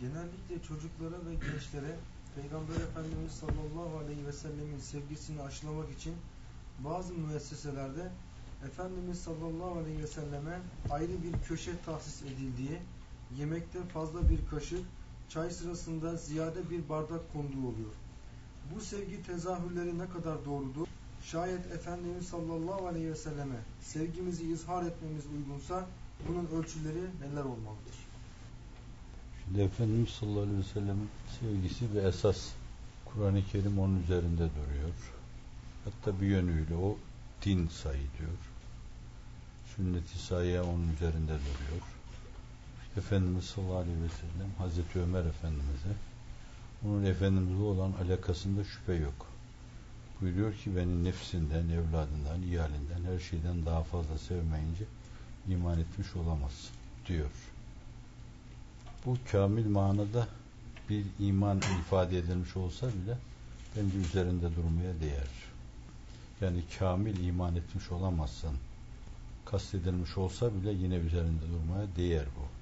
genellikle çocuklara ve gençlere Peygamber Efendimiz sallallahu aleyhi ve sellemin sevgisini aşılamak için bazı müesseselerde Efendimiz sallallahu aleyhi ve selleme ayrı bir köşe tahsis edildiği, yemekte fazla bir kaşık, çay sırasında ziyade bir bardak konduğu oluyor. Bu sevgi tezahürleri ne kadar doğrudur? Şayet Efendimiz sallallahu aleyhi ve selleme sevgimizi izhar etmemiz uygunsa bunun ölçüleri neler olmalıdır? Şimdi Efendimiz sallallahu aleyhi ve sellem'in sevgisi ve esas Kur'an-ı Kerim onun üzerinde duruyor. Hatta bir yönüyle o din sayılıyor. Sünnet-i sayya onun üzerinde duruyor. Efendimiz sallallahu aleyhi ve sellem Hazreti Ömer Efendimiz'e onun Efendimiz'e olan alakasında şüphe yok. Buyuruyor ki beni nefsinden, evladından, iyalinden, her şeyden daha fazla sevmeyince iman etmiş olamazsın diyor. Bu kamil manada bir iman ifade edilmiş olsa bile bence üzerinde durmaya değer. Yani kamil iman etmiş olamazsın. Kastedilmiş olsa bile yine üzerinde durmaya değer bu.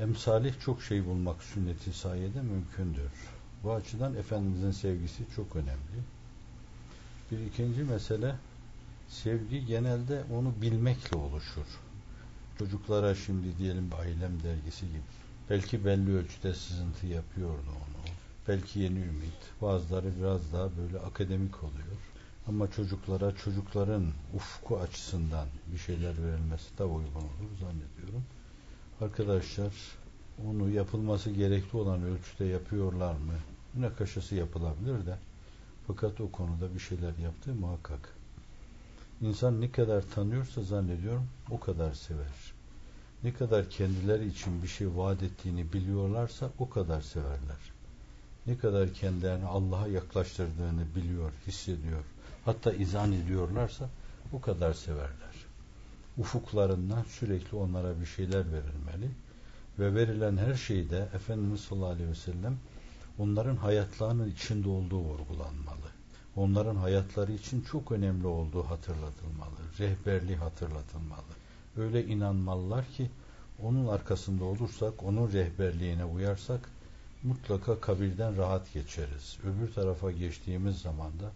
Emsalih çok şey bulmak sünneti sayede mümkündür. Bu açıdan Efendimizin sevgisi çok önemli. Bir ikinci mesele sevgi genelde onu bilmekle oluşur. Çocuklara şimdi diyelim ailem dergisi gibi belki belli ölçüde sızıntı yapıyordu onu. Belki yeni ümit. Bazıları biraz daha böyle akademik oluyor. Ama çocuklara çocukların ufku açısından bir şeyler verilmesi de uygun olur zannediyorum. Arkadaşlar onu yapılması gerekli olan ölçüde yapıyorlar mı? Münakaşası yapılabilir de fakat o konuda bir şeyler yaptığı muhakkak. İnsan ne kadar tanıyorsa zannediyorum o kadar sever. Ne kadar kendileri için bir şey vaat ettiğini biliyorlarsa o kadar severler. Ne kadar kendilerini Allah'a yaklaştırdığını biliyor, hissediyor, hatta izan ediyorlarsa o kadar severler. Ufuklarından sürekli onlara bir şeyler verilmeli ve verilen her şeyde Efendimiz sallallahu aleyhi ve sellem onların hayatlarının içinde olduğu vurgulanmalı. Onların hayatları için çok önemli olduğu hatırlatılmalı. Rehberliği hatırlatılmalı. Öyle inanmalılar ki onun arkasında olursak, onun rehberliğine uyarsak mutlaka kabirden rahat geçeriz. Öbür tarafa geçtiğimiz zaman da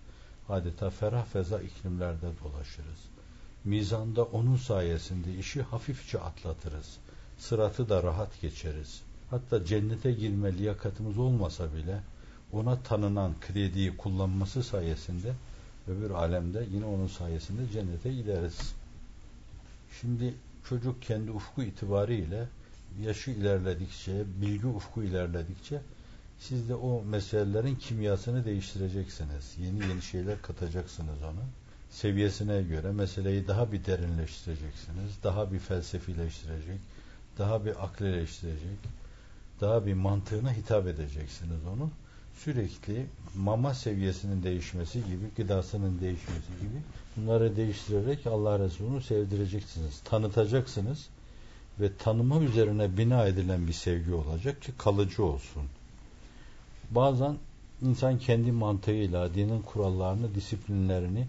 adeta ferah feza iklimlerde dolaşırız. Mizanda onun sayesinde işi hafifçe atlatırız. Sıratı da rahat geçeriz. Hatta cennete girme liyakatımız olmasa bile ona tanınan krediyi kullanması sayesinde öbür alemde yine onun sayesinde cennete gideriz. Şimdi çocuk kendi ufku itibariyle yaşı ilerledikçe, bilgi ufku ilerledikçe siz de o meselelerin kimyasını değiştireceksiniz. Yeni yeni şeyler katacaksınız ona. Seviyesine göre meseleyi daha bir derinleştireceksiniz. Daha bir felsefileştirecek, daha bir akleleştirecek, daha bir mantığına hitap edeceksiniz onu. Sürekli mama seviyesinin değişmesi gibi, gıdasının değişmesi gibi bunları değiştirerek Allah Resulü'nü sevdireceksiniz. Tanıtacaksınız ve tanıma üzerine bina edilen bir sevgi olacak ki kalıcı olsun. Bazen insan kendi mantığıyla dinin kurallarını, disiplinlerini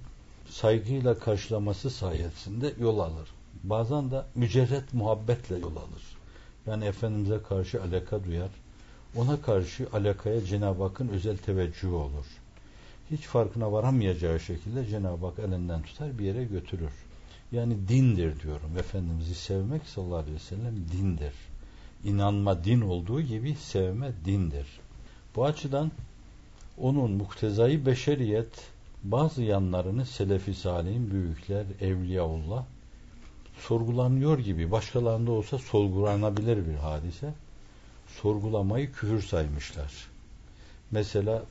saygıyla karşılaması sayesinde yol alır. Bazen de mücerret muhabbetle yol alır. Yani Efendimiz'e karşı alaka duyar. Ona karşı alakaya Cenab-ı Hakk'ın özel teveccühü olur. Hiç farkına varamayacağı şekilde Cenab-ı Hak elinden tutar bir yere götürür. Yani dindir diyorum. Efendimiz'i sevmek sallallahu aleyhi ve sellem dindir. İnanma din olduğu gibi sevme dindir. Bu açıdan onun muktezayı beşeriyet bazı yanlarını Selefi Salih'in büyükler, Evliyaullah sorgulanıyor gibi başkalarında olsa sorgulanabilir bir hadise sorgulamayı küfür saymışlar. Mesela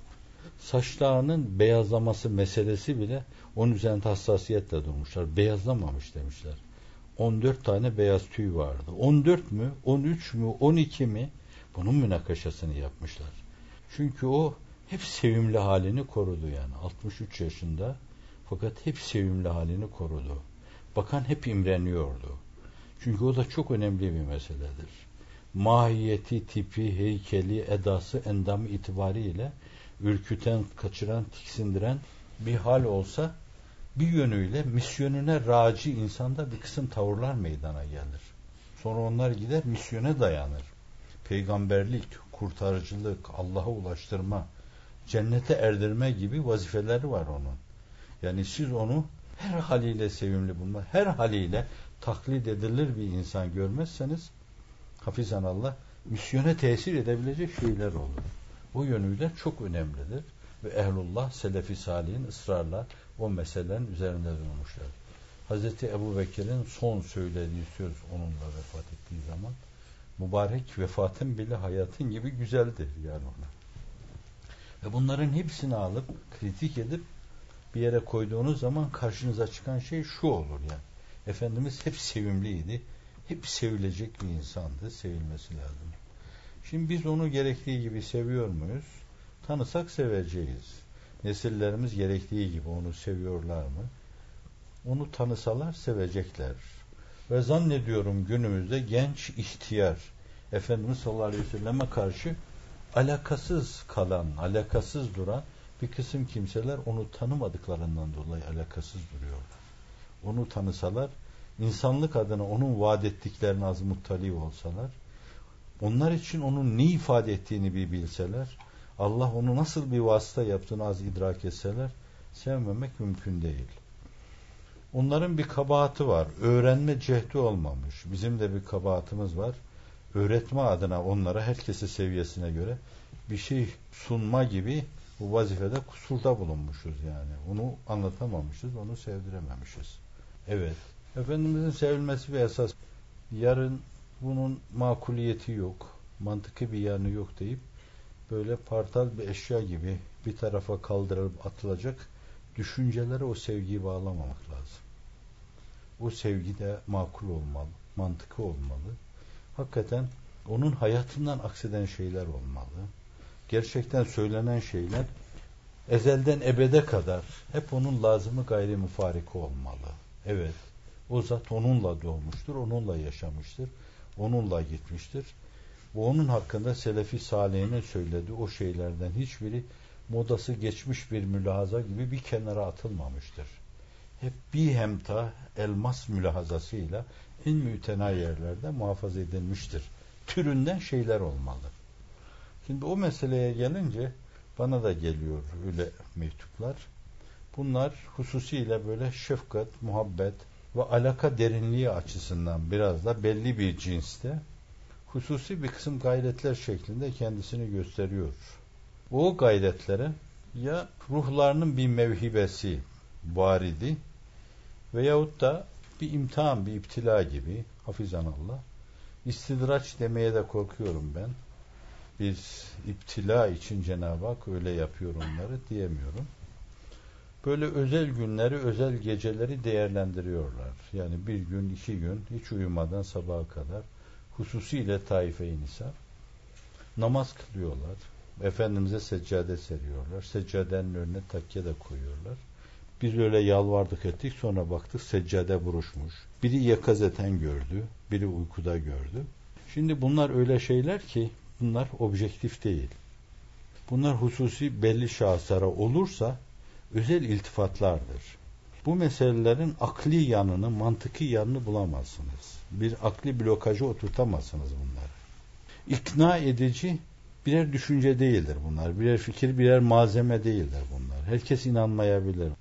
saçlarının beyazlaması meselesi bile onun üzerinde hassasiyetle durmuşlar. Beyazlamamış demişler. 14 tane beyaz tüy vardı. 14 mü, 13 mü, 12 mi? Bunun münakaşasını yapmışlar. Çünkü o hep sevimli halini korudu yani. 63 yaşında fakat hep sevimli halini korudu. Bakan hep imreniyordu. Çünkü o da çok önemli bir meseledir. Mahiyeti, tipi, heykeli, edası, endamı itibariyle ürküten, kaçıran, tiksindiren bir hal olsa bir yönüyle misyonuna raci insanda bir kısım tavırlar meydana gelir. Sonra onlar gider misyona dayanır. peygamberlik, kurtarıcılık, Allah'a ulaştırma, cennete erdirme gibi vazifeleri var onun. Yani siz onu her haliyle sevimli bulma, her haliyle taklit edilir bir insan görmezseniz hafizan Allah misyona tesir edebilecek şeyler olur. O yönüyle çok önemlidir. Ve ehlullah, selefi salihin ısrarla o meselelerin üzerinde durmuşlar. Hazreti Ebu Bekir'in son söylediği söz onunla vefat ettiği zaman mübarek vefatın bile hayatın gibi güzeldir yani ona. Ve bunların hepsini alıp kritik edip bir yere koyduğunuz zaman karşınıza çıkan şey şu olur yani. Efendimiz hep sevimliydi. Hep sevilecek bir insandı. Sevilmesi lazım. Şimdi biz onu gerektiği gibi seviyor muyuz? Tanısak seveceğiz. Nesillerimiz gerektiği gibi onu seviyorlar mı? Onu tanısalar sevecekler. Ve zannediyorum günümüzde genç ihtiyar Efendimiz sallallahu aleyhi ve selleme karşı alakasız kalan, alakasız duran bir kısım kimseler onu tanımadıklarından dolayı alakasız duruyorlar. Onu tanısalar, insanlık adına onun vaat ettiklerini az muttali olsalar, onlar için onun ne ifade ettiğini bir bilseler, Allah onu nasıl bir vasıta yaptığını az idrak etseler, sevmemek mümkün değil. Onların bir kabahati var. Öğrenme cehdi olmamış. Bizim de bir kabahatimiz var. Öğretme adına onlara herkesi seviyesine göre bir şey sunma gibi bu vazifede kusurda bulunmuşuz yani. Onu anlatamamışız, onu sevdirememişiz. Evet. Efendimizin sevilmesi bir esas. Yarın bunun makuliyeti yok, mantıklı bir yanı yok deyip böyle partal bir eşya gibi bir tarafa kaldırılıp atılacak düşüncelere o sevgiyi bağlamamak lazım. O sevgi de makul olmalı, mantıklı olmalı. Hakikaten onun hayatından akseden şeyler olmalı. Gerçekten söylenen şeyler ezelden ebede kadar hep onun lazımı gayri müfariki olmalı. Evet, o zat onunla doğmuştur, onunla yaşamıştır, onunla gitmiştir. Bu onun hakkında Selefi Salih'ine söylediği o şeylerden hiçbiri modası geçmiş bir mülahaza gibi bir kenara atılmamıştır. Hep bir hemta elmas mülahazasıyla en mütena yerlerde muhafaza edilmiştir. Türünden şeyler olmalı. Şimdi o meseleye gelince bana da geliyor öyle mektuplar. Bunlar hususiyle böyle şefkat, muhabbet ve alaka derinliği açısından biraz da belli bir cinste hususi bir kısım gayretler şeklinde kendisini gösteriyor. O gayretlere ya ruhlarının bir mevhibesi varidi veyahut da bir imtihan, bir iptila gibi hafizan Allah. İstidraç demeye de korkuyorum ben. Bir iptila için Cenab-ı Hak öyle yapıyor onları diyemiyorum. Böyle özel günleri, özel geceleri değerlendiriyorlar. Yani bir gün, iki gün hiç uyumadan sabaha kadar hususiyle taife-i namaz kılıyorlar. Efendimiz'e seccade seriyorlar. Seccadenin önüne takke de koyuyorlar. Biz öyle yalvardık ettik sonra baktık seccade buruşmuş. Biri yakazeten gördü, biri uykuda gördü. Şimdi bunlar öyle şeyler ki bunlar objektif değil. Bunlar hususi belli şahıslara olursa özel iltifatlardır. Bu meselelerin akli yanını, mantıki yanını bulamazsınız. Bir akli blokajı oturtamazsınız bunları. İkna edici birer düşünce değildir bunlar. Birer fikir, birer malzeme değildir bunlar. Herkes inanmayabilir.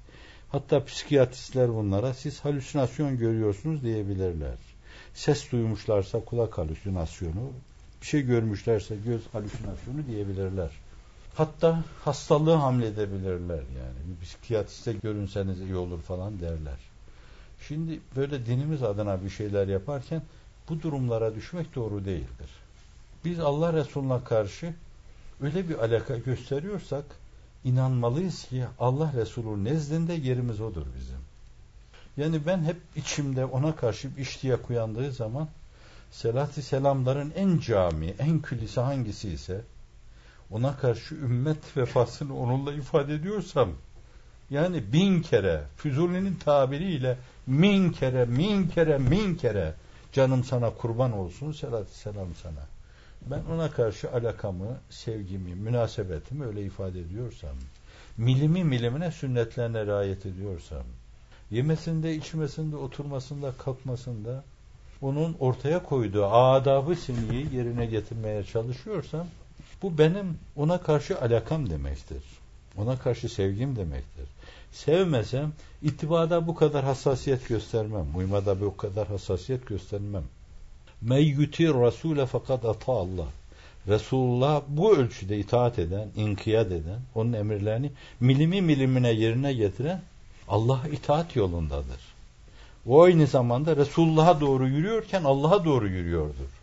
Hatta psikiyatristler bunlara siz halüsinasyon görüyorsunuz diyebilirler. Ses duymuşlarsa kulak halüsinasyonu, bir şey görmüşlerse göz halüsinasyonu diyebilirler. Hatta hastalığı hamledebilirler yani. Bir psikiyatriste görünseniz iyi olur falan derler. Şimdi böyle dinimiz adına bir şeyler yaparken bu durumlara düşmek doğru değildir. Biz Allah Resulü'ne karşı öyle bir alaka gösteriyorsak inanmalıyız ki Allah Resulü nezdinde yerimiz odur bizim. Yani ben hep içimde ona karşı bir iştiyak uyandığı zaman selat selamların en cami, en külisi hangisi ise ona karşı ümmet vefasını onunla ifade ediyorsam yani bin kere Füzuli'nin tabiriyle min kere min kere min kere canım sana kurban olsun selat selam sana. Ben ona karşı alakamı, sevgimi, münasebetimi öyle ifade ediyorsam, milimi milimine sünnetlerine riayet ediyorsam, yemesinde, içmesinde, oturmasında, kalkmasında onun ortaya koyduğu adabı seniyi yerine getirmeye çalışıyorsam bu benim ona karşı alakam demektir. Ona karşı sevgim demektir. Sevmesem itibada bu kadar hassasiyet göstermem. Uymada bu kadar hassasiyet göstermem. Men yutir Rasule fakat ata Allah. Resulullah bu ölçüde itaat eden, inkiyat eden, onun emirlerini milimi milimine yerine getiren Allah'a itaat yolundadır. O aynı zamanda Resulullah'a doğru yürüyorken Allah'a doğru yürüyordur.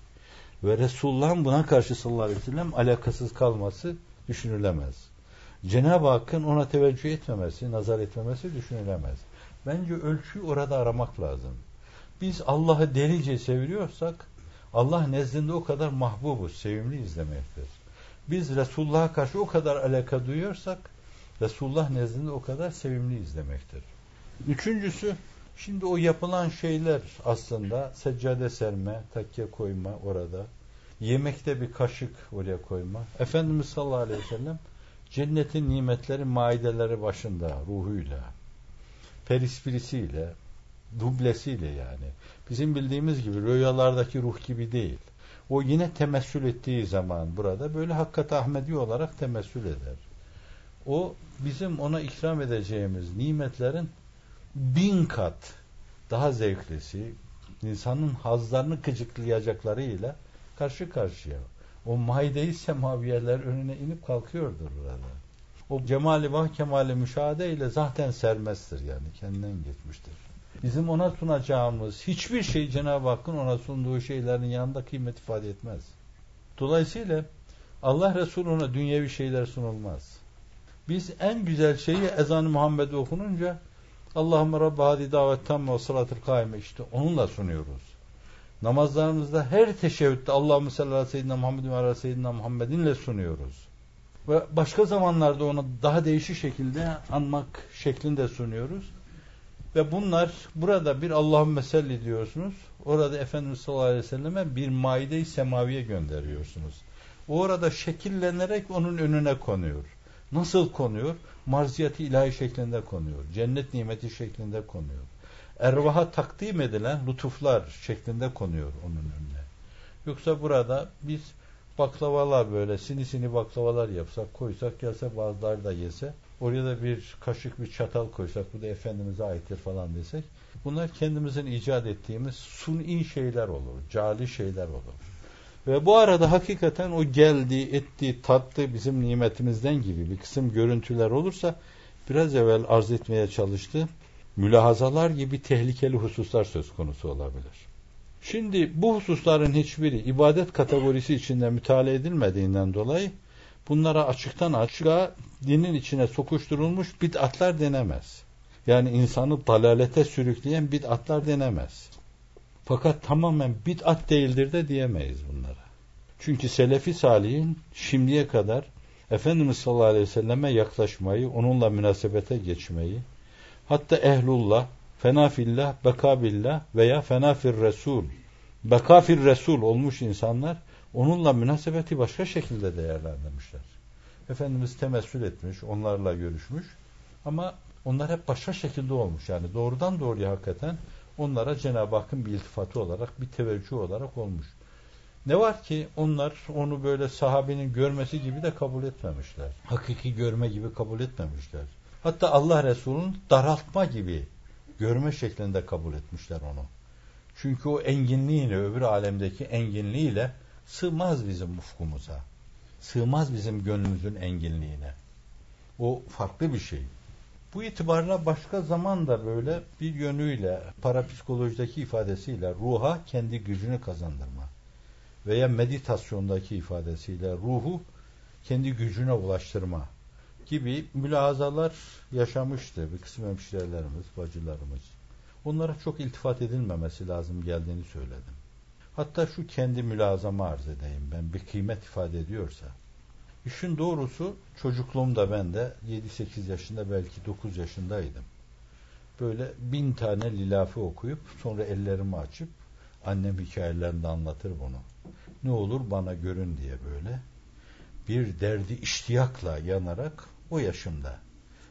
Ve Resulullah'ın buna karşı sallallahu aleyhi ve sellem alakasız kalması düşünülemez. Cenab-ı Hakk'ın ona teveccüh etmemesi, nazar etmemesi düşünülemez. Bence ölçüyü orada aramak lazım. Biz Allah'ı delice seviyorsak Allah nezdinde o kadar mahbubuz, sevimliyiz demektir. Biz Resulullah'a karşı o kadar alaka duyuyorsak Resulullah nezdinde o kadar sevimliyiz demektir. Üçüncüsü şimdi o yapılan şeyler aslında seccade serme, takke koyma orada. Yemekte bir kaşık oraya koyma. Efendimiz sallallahu aleyhi ve sellem cennetin nimetleri maideleri başında ruhuyla, perispirisiyle, dublesiyle yani. Bizim bildiğimiz gibi rüyalardaki ruh gibi değil. O yine temessül ettiği zaman burada böyle Hakkat Ahmedi olarak temessül eder. O bizim ona ikram edeceğimiz nimetlerin bin kat daha zevklisi, insanın hazlarını kıcıklayacaklarıyla karşı karşıya. O maide-i semaviyeler önüne inip kalkıyordur burada. O cemali vah kemali müşahede ile zaten sermezdir yani kendinden geçmiştir. Bizim ona sunacağımız hiçbir şey Cenab-ı Hakk'ın ona sunduğu şeylerin yanında kıymet ifade etmez. Dolayısıyla Allah Resulü ona dünyevi şeyler sunulmaz. Biz en güzel şeyi ezan-ı Muhammed okununca Allahümme Rabbe hadi davet tamme ve salatül kaime işte onunla sunuyoruz. Namazlarımızda her teşebbütte Allahümme sallallahu aleyhi ve seyyidina Muhammedin ve ala seyyidina Muhammedinle sunuyoruz. Ve başka zamanlarda onu daha değişik şekilde anmak şeklinde sunuyoruz. Ve bunlar burada bir Allahümme selli diyorsunuz. Orada Efendimiz sallallahu aleyhi ve selleme bir maide-i semaviye gönderiyorsunuz. O orada şekillenerek onun önüne konuyor. Nasıl konuyor? Marziyeti ilahi şeklinde konuyor. Cennet nimeti şeklinde konuyor. Ervaha takdim edilen lütuflar şeklinde konuyor onun önüne. Yoksa burada biz baklavalar böyle sini sini baklavalar yapsak koysak gelse bazıları da yese oraya da bir kaşık bir çatal koysak bu da Efendimiz'e aittir falan desek bunlar kendimizin icat ettiğimiz suni şeyler olur. Cali şeyler olur. Ve bu arada hakikaten o geldi, etti, tattı bizim nimetimizden gibi bir kısım görüntüler olursa biraz evvel arz etmeye çalıştı. Mülahazalar gibi tehlikeli hususlar söz konusu olabilir. Şimdi bu hususların hiçbiri ibadet kategorisi içinde müteala edilmediğinden dolayı bunlara açıktan açığa dinin içine sokuşturulmuş bid'atlar denemez. Yani insanı dalalete sürükleyen bid'atlar denemez. Fakat tamamen bid'at değildir de diyemeyiz bunlara. Çünkü Selefi Salih'in şimdiye kadar Efendimiz sallallahu aleyhi ve selleme yaklaşmayı, onunla münasebete geçmeyi, hatta ehlullah, fenafillah, bekabillah veya fenafir resul, bekafir resul olmuş insanlar onunla münasebeti başka şekilde değerlendirmişler. Efendimiz temessül etmiş, onlarla görüşmüş ama onlar hep başka şekilde olmuş. Yani doğrudan doğruya hakikaten onlara Cenab-ı Hakk'ın bir iltifatı olarak, bir teveccüh olarak olmuş. Ne var ki onlar onu böyle sahabenin görmesi gibi de kabul etmemişler. Hakiki görme gibi kabul etmemişler. Hatta Allah Resulü'nün daraltma gibi görme şeklinde kabul etmişler onu. Çünkü o enginliğiyle, öbür alemdeki enginliğiyle sığmaz bizim ufkumuza. Sığmaz bizim gönlümüzün enginliğine. O farklı bir şey. Bu itibarla başka zaman da böyle bir yönüyle, parapsikolojideki ifadesiyle ruha kendi gücünü kazandırma veya meditasyondaki ifadesiyle ruhu kendi gücüne ulaştırma gibi mülahazalar yaşamıştı bir kısım hemşirelerimiz, bacılarımız. Onlara çok iltifat edilmemesi lazım geldiğini söyledim. Hatta şu kendi mülazama arz edeyim ben bir kıymet ifade ediyorsa. İşin doğrusu çocukluğumda ben de 7-8 yaşında belki 9 yaşındaydım. Böyle bin tane lilafi okuyup sonra ellerimi açıp annem hikayelerinde anlatır bunu. Ne olur bana görün diye böyle bir derdi iştiyakla yanarak o yaşımda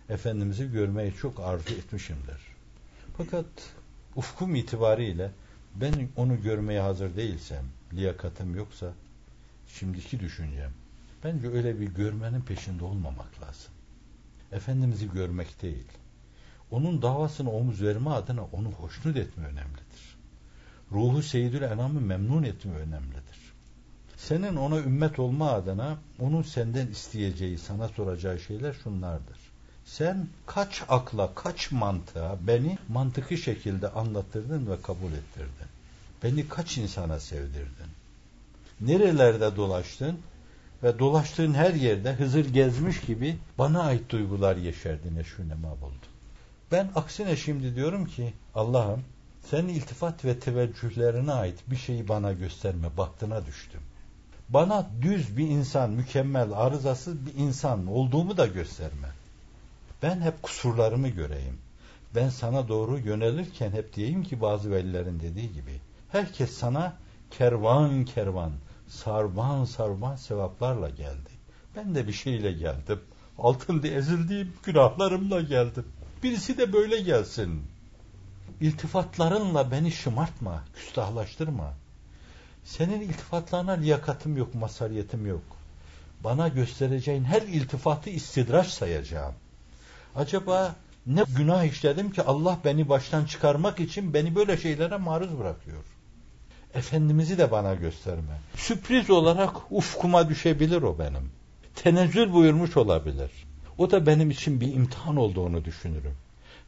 Efendimiz'i görmeyi çok arzu etmişimdir. Fakat ufkum itibariyle ben onu görmeye hazır değilsem, liyakatım yoksa, şimdiki düşüncem, bence öyle bir görmenin peşinde olmamak lazım. Efendimiz'i görmek değil. Onun davasına omuz verme adına onu hoşnut etme önemlidir. Ruhu Seyyidül Enam'ı memnun etme önemlidir. Senin ona ümmet olma adına onun senden isteyeceği, sana soracağı şeyler şunlardır. Sen kaç akla, kaç mantığa beni mantıklı şekilde anlattırdın ve kabul ettirdin. Beni kaç insana sevdirdin. Nerelerde dolaştın ve dolaştığın her yerde Hızır gezmiş gibi bana ait duygular yeşerdi, neşünema buldu. Ben aksine şimdi diyorum ki Allah'ım senin iltifat ve teveccühlerine ait bir şeyi bana gösterme, bahtına düştüm. Bana düz bir insan, mükemmel, arızasız bir insan olduğumu da gösterme. Ben hep kusurlarımı göreyim. Ben sana doğru yönelirken hep diyeyim ki bazı velilerin dediği gibi. Herkes sana kervan kervan, sarban sarban sevaplarla geldi. Ben de bir şeyle geldim. Altında ezildiğim günahlarımla geldim. Birisi de böyle gelsin. İltifatlarınla beni şımartma, küstahlaştırma. Senin iltifatlarına liyakatım yok, masariyetim yok. Bana göstereceğin her iltifatı istidraç sayacağım. Acaba ne günah işledim ki Allah beni baştan çıkarmak için beni böyle şeylere maruz bırakıyor. Efendimiz'i de bana gösterme. Sürpriz olarak ufkuma düşebilir o benim. Tenezzül buyurmuş olabilir. O da benim için bir imtihan olduğunu düşünürüm.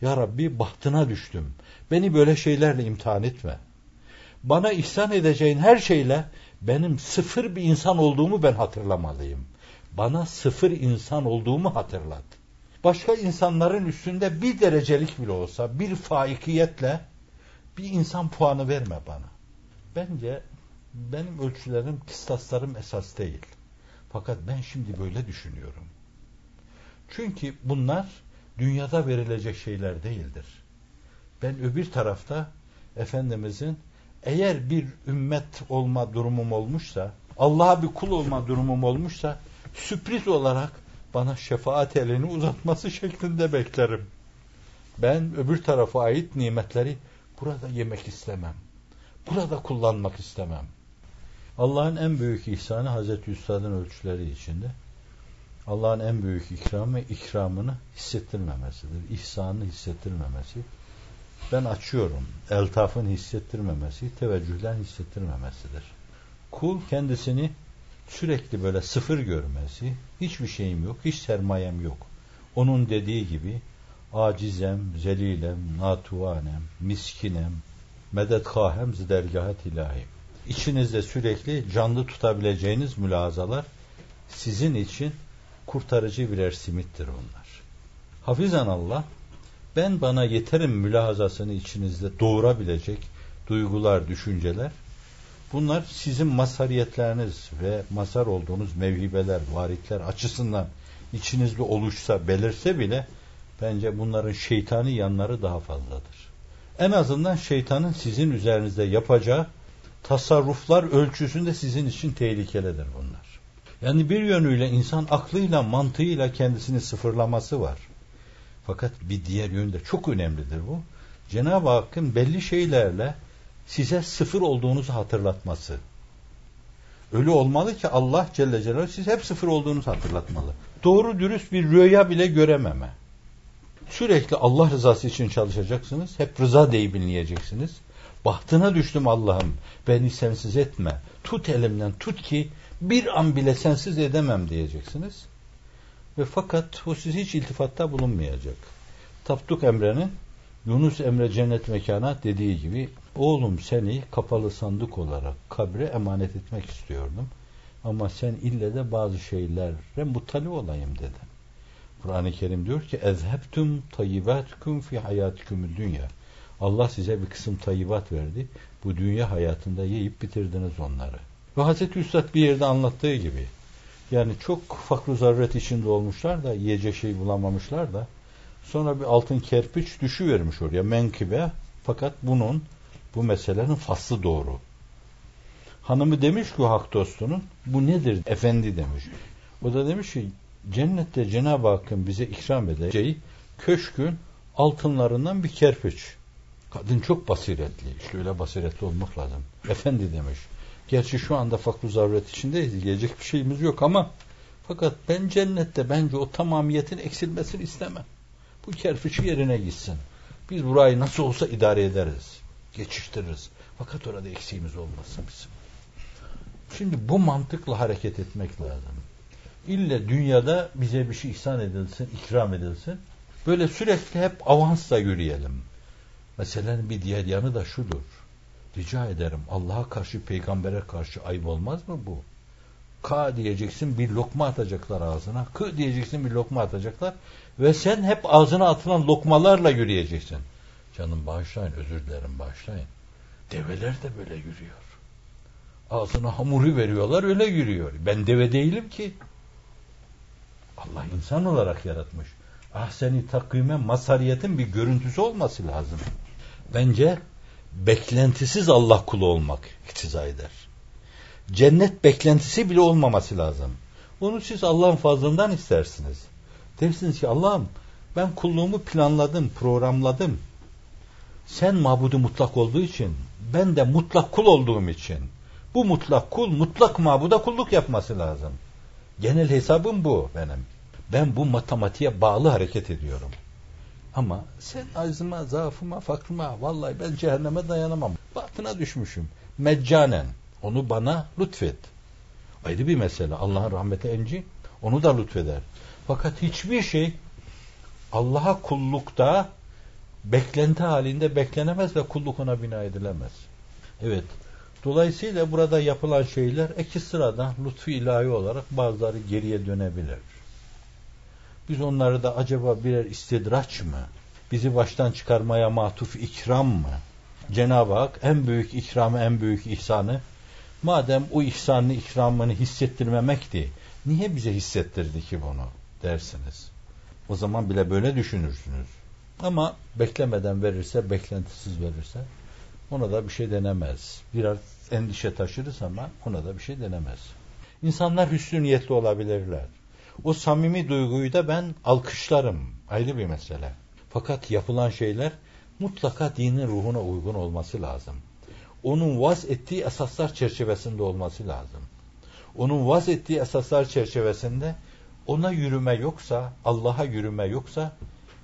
Ya Rabbi bahtına düştüm. Beni böyle şeylerle imtihan etme. Bana ihsan edeceğin her şeyle benim sıfır bir insan olduğumu ben hatırlamalıyım. Bana sıfır insan olduğumu hatırlat. Başka insanların üstünde bir derecelik bile olsa bir faikiyetle bir insan puanı verme bana. Bence benim ölçülerim, kıstaslarım esas değil. Fakat ben şimdi böyle düşünüyorum. Çünkü bunlar dünyada verilecek şeyler değildir. Ben öbür tarafta Efendimizin eğer bir ümmet olma durumum olmuşsa, Allah'a bir kul olma durumum olmuşsa, sürpriz olarak bana şefaat elini uzatması şeklinde beklerim. Ben öbür tarafa ait nimetleri burada yemek istemem. Burada kullanmak istemem. Allah'ın en büyük ihsanı Hazreti Üstad'ın ölçüleri içinde. Allah'ın en büyük ikramı ikramını hissettirmemesidir. İhsanını hissettirmemesi. Ben açıyorum. Eltafın hissettirmemesi, teveccühlen hissettirmemesidir. Kul kendisini sürekli böyle sıfır görmesi, hiçbir şeyim yok, hiç sermayem yok. Onun dediği gibi acizem, zelilem, natuvanem, miskinem, medetkahem zidergahet ilahi. İçinizde sürekli canlı tutabileceğiniz mülazalar sizin için kurtarıcı birer simittir onlar. Hafizan Allah ben bana yeterim mülahazasını içinizde doğurabilecek duygular, düşünceler bunlar sizin masariyetleriniz ve masar olduğunuz mevhibeler, varitler açısından içinizde oluşsa, belirse bile bence bunların şeytani yanları daha fazladır. En azından şeytanın sizin üzerinizde yapacağı tasarruflar ölçüsünde sizin için tehlikelidir bunlar. Yani bir yönüyle insan aklıyla, mantığıyla kendisini sıfırlaması var. Fakat bir diğer yönde çok önemlidir bu. Cenab-ı Hakk'ın belli şeylerle size sıfır olduğunuzu hatırlatması. Öyle olmalı ki Allah Celle Celaluhu siz hep sıfır olduğunuzu hatırlatmalı. Doğru dürüst bir rüya bile görememe. Sürekli Allah rızası için çalışacaksınız. Hep rıza deyip dinleyeceksiniz. Bahtına düştüm Allah'ım. Beni sensiz etme. Tut elimden tut ki bir an bile sensiz edemem diyeceksiniz. Ve fakat o siz hiç iltifatta bulunmayacak. Tapduk Emre'nin Yunus Emre cennet mekana dediği gibi oğlum seni kapalı sandık olarak kabre emanet etmek istiyordum. Ama sen ille de bazı şeylere muttali olayım dedi. Kur'an-ı Kerim diyor ki ezhebtum tayyibatkum fi hayatikum dünya. Allah size bir kısım tayyibat verdi. Bu dünya hayatında yiyip bitirdiniz onları. Ve Hazreti Üstad bir yerde anlattığı gibi yani çok fakr zaruret içinde olmuşlar da yiyecek şey bulamamışlar da sonra bir altın kerpiç düşüvermiş oraya menkibe fakat bunun bu meselenin faslı doğru. Hanımı demiş ki hak dostunun bu nedir efendi demiş. O da demiş ki cennette Cenab-ı Hakk'ın bize ikram edeceği köşkün altınlarından bir kerpiç. Kadın çok basiretli. İşte öyle basiretli olmak lazım. Efendi demiş. Gerçi şu anda fakru zaruret içindeyiz. Diyecek bir şeyimiz yok ama fakat ben cennette bence o tamamiyetin eksilmesini istemem. Bu kerpiçi yerine gitsin. Biz burayı nasıl olsa idare ederiz. Geçiştiririz. Fakat orada eksiğimiz olmasın bizim. Şimdi bu mantıkla hareket etmek lazım. İlle dünyada bize bir şey ihsan edilsin, ikram edilsin. Böyle sürekli hep avansla yürüyelim. Meselenin bir diğer yanı da şudur. Rica ederim Allah'a karşı, peygambere karşı ayıp olmaz mı bu? Ka diyeceksin bir lokma atacaklar ağzına. Kı diyeceksin bir lokma atacaklar. Ve sen hep ağzına atılan lokmalarla yürüyeceksin. Canım bağışlayın, özür dilerim bağışlayın. Develer de böyle yürüyor. Ağzına hamuru veriyorlar öyle yürüyor. Ben deve değilim ki. Allah insan olarak yaratmış. Ah seni takvime masariyetin bir görüntüsü olması lazım. Bence beklentisiz Allah kulu olmak iktiza eder. Cennet beklentisi bile olmaması lazım. Onu siz Allah'ın fazlından istersiniz. Dersiniz ki Allah'ım ben kulluğumu planladım, programladım. Sen mabudu mutlak olduğu için, ben de mutlak kul olduğum için bu mutlak kul mutlak mabuda kulluk yapması lazım. Genel hesabım bu benim. Ben bu matematiğe bağlı hareket ediyorum. Ama sen azıma, zaafıma, fakrıma, vallahi ben cehenneme dayanamam. Batına düşmüşüm. Meccanen. Onu bana lütfet. Ayrı bir mesele. Allah'ın rahmeti enci. Onu da lütfeder. Fakat hiçbir şey Allah'a kullukta beklenti halinde beklenemez ve kulluk ona bina edilemez. Evet. Dolayısıyla burada yapılan şeyler iki sırada lütfu ilahi olarak bazıları geriye dönebilir. Biz onları da acaba birer istidraç mı? Bizi baştan çıkarmaya matuf ikram mı? Cenab-ı Hak en büyük ikramı, en büyük ihsanı madem o ihsanını, ikramını hissettirmemekti, niye bize hissettirdi ki bunu dersiniz. O zaman bile böyle düşünürsünüz. Ama beklemeden verirse, beklentisiz verirse ona da bir şey denemez. Biraz endişe taşırız ama ona da bir şey denemez. İnsanlar hüsnü niyetli olabilirler. O samimi duyguyu da ben alkışlarım. Ayrı bir mesele. Fakat yapılan şeyler mutlaka dinin ruhuna uygun olması lazım. Onun vaz ettiği esaslar çerçevesinde olması lazım. Onun vaz ettiği esaslar çerçevesinde ona yürüme yoksa, Allah'a yürüme yoksa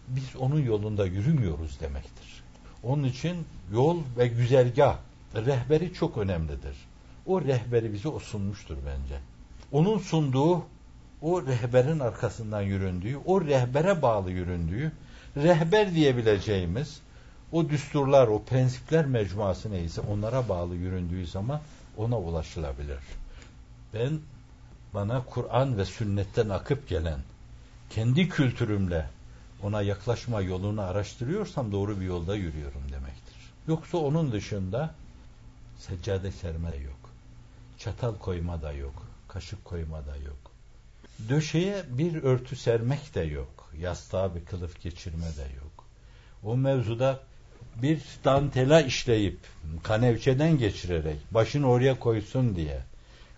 biz onun yolunda yürümüyoruz demektir. Onun için yol ve güzergah, rehberi çok önemlidir. O rehberi bize o sunmuştur bence. Onun sunduğu o rehberin arkasından yüründüğü, o rehbere bağlı yüründüğü, rehber diyebileceğimiz o düsturlar, o prensipler mecmuası neyse onlara bağlı yüründüğü zaman ona ulaşılabilir. Ben bana Kur'an ve sünnetten akıp gelen kendi kültürümle ona yaklaşma yolunu araştırıyorsam doğru bir yolda yürüyorum demektir. Yoksa onun dışında seccade serme de yok. Çatal koyma da yok. Kaşık koyma da yok. Döşeye bir örtü sermek de yok. Yastığa bir kılıf geçirme de yok. O mevzuda bir dantela işleyip kanevçeden geçirerek başını oraya koysun diye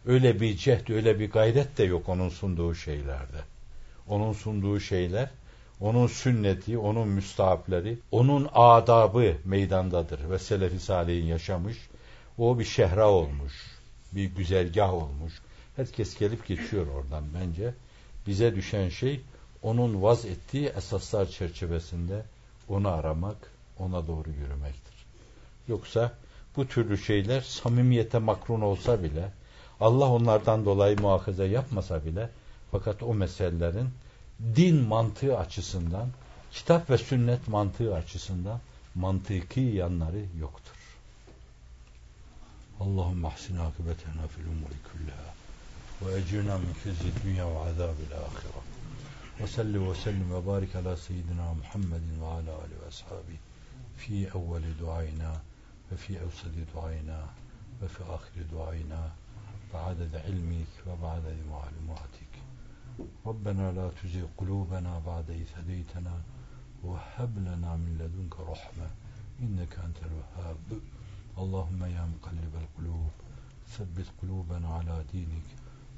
öyle bir cehd, öyle bir gayret de yok onun sunduğu şeylerde. Onun sunduğu şeyler, onun sünneti, onun müstahapleri, onun adabı meydandadır ve Selefi Salih'in yaşamış. O bir şehra olmuş, bir güzergah olmuş. Herkes gelip geçiyor oradan bence. Bize düşen şey onun vaz ettiği esaslar çerçevesinde onu aramak, ona doğru yürümektir. Yoksa bu türlü şeyler samimiyete makrun olsa bile, Allah onlardan dolayı muhakaza yapmasa bile, fakat o meselelerin din mantığı açısından, kitap ve sünnet mantığı açısından mantıki yanları yoktur. Allahümme ahsin akıbetena fil umuri kullaha ve ecirna min khizi dünya ve azabil ahire. Ve salli ve sellim ve barik ala seyyidina Muhammedin ve ala ali ve ashabi fi evveli duayna ve fi evsedi duayna ve fi ahiri duayna ve adede ilmik ve ba'dede malumatik. ربنا لا تزغ قلوبنا بعد إذ هديتنا وهب لنا من لدنك رحمة إنك أنت الوهاب. اللهم يا مقلب القلوب ثبت قلوبنا على دينك.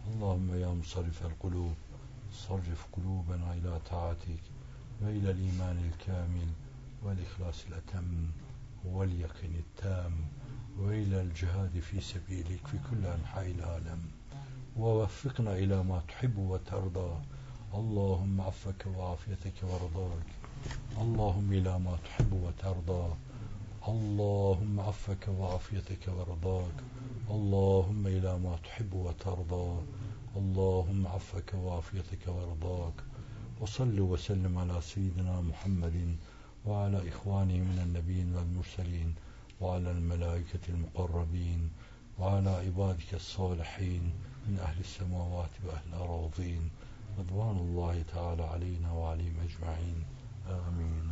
اللهم يا مصرف القلوب صرف قلوبنا إلى طاعتك. وإلى الإيمان الكامل والإخلاص الأتم واليقين التام. وإلى الجهاد في سبيلك في كل أنحاء العالم. ووفقنا إلى ما تحب وترضى. اللهم عفك وعافيتك ورضاك اللهم إلى ما تحب وترضى. اللهم عفك وعافيتك ورضاك اللهم إلى ما تحب وترضى. اللهم عفك وعافيتك ورضاك وصل وسلم على سيدنا محمد وعلى إخوانه من النبيين والمرسلين وعلى الملائكة المقربين وعلى عبادك الصالحين. من أهل السماوات وأهل الأراضين رضوان الله تعالى علينا وعليهم أجمعين. آمين.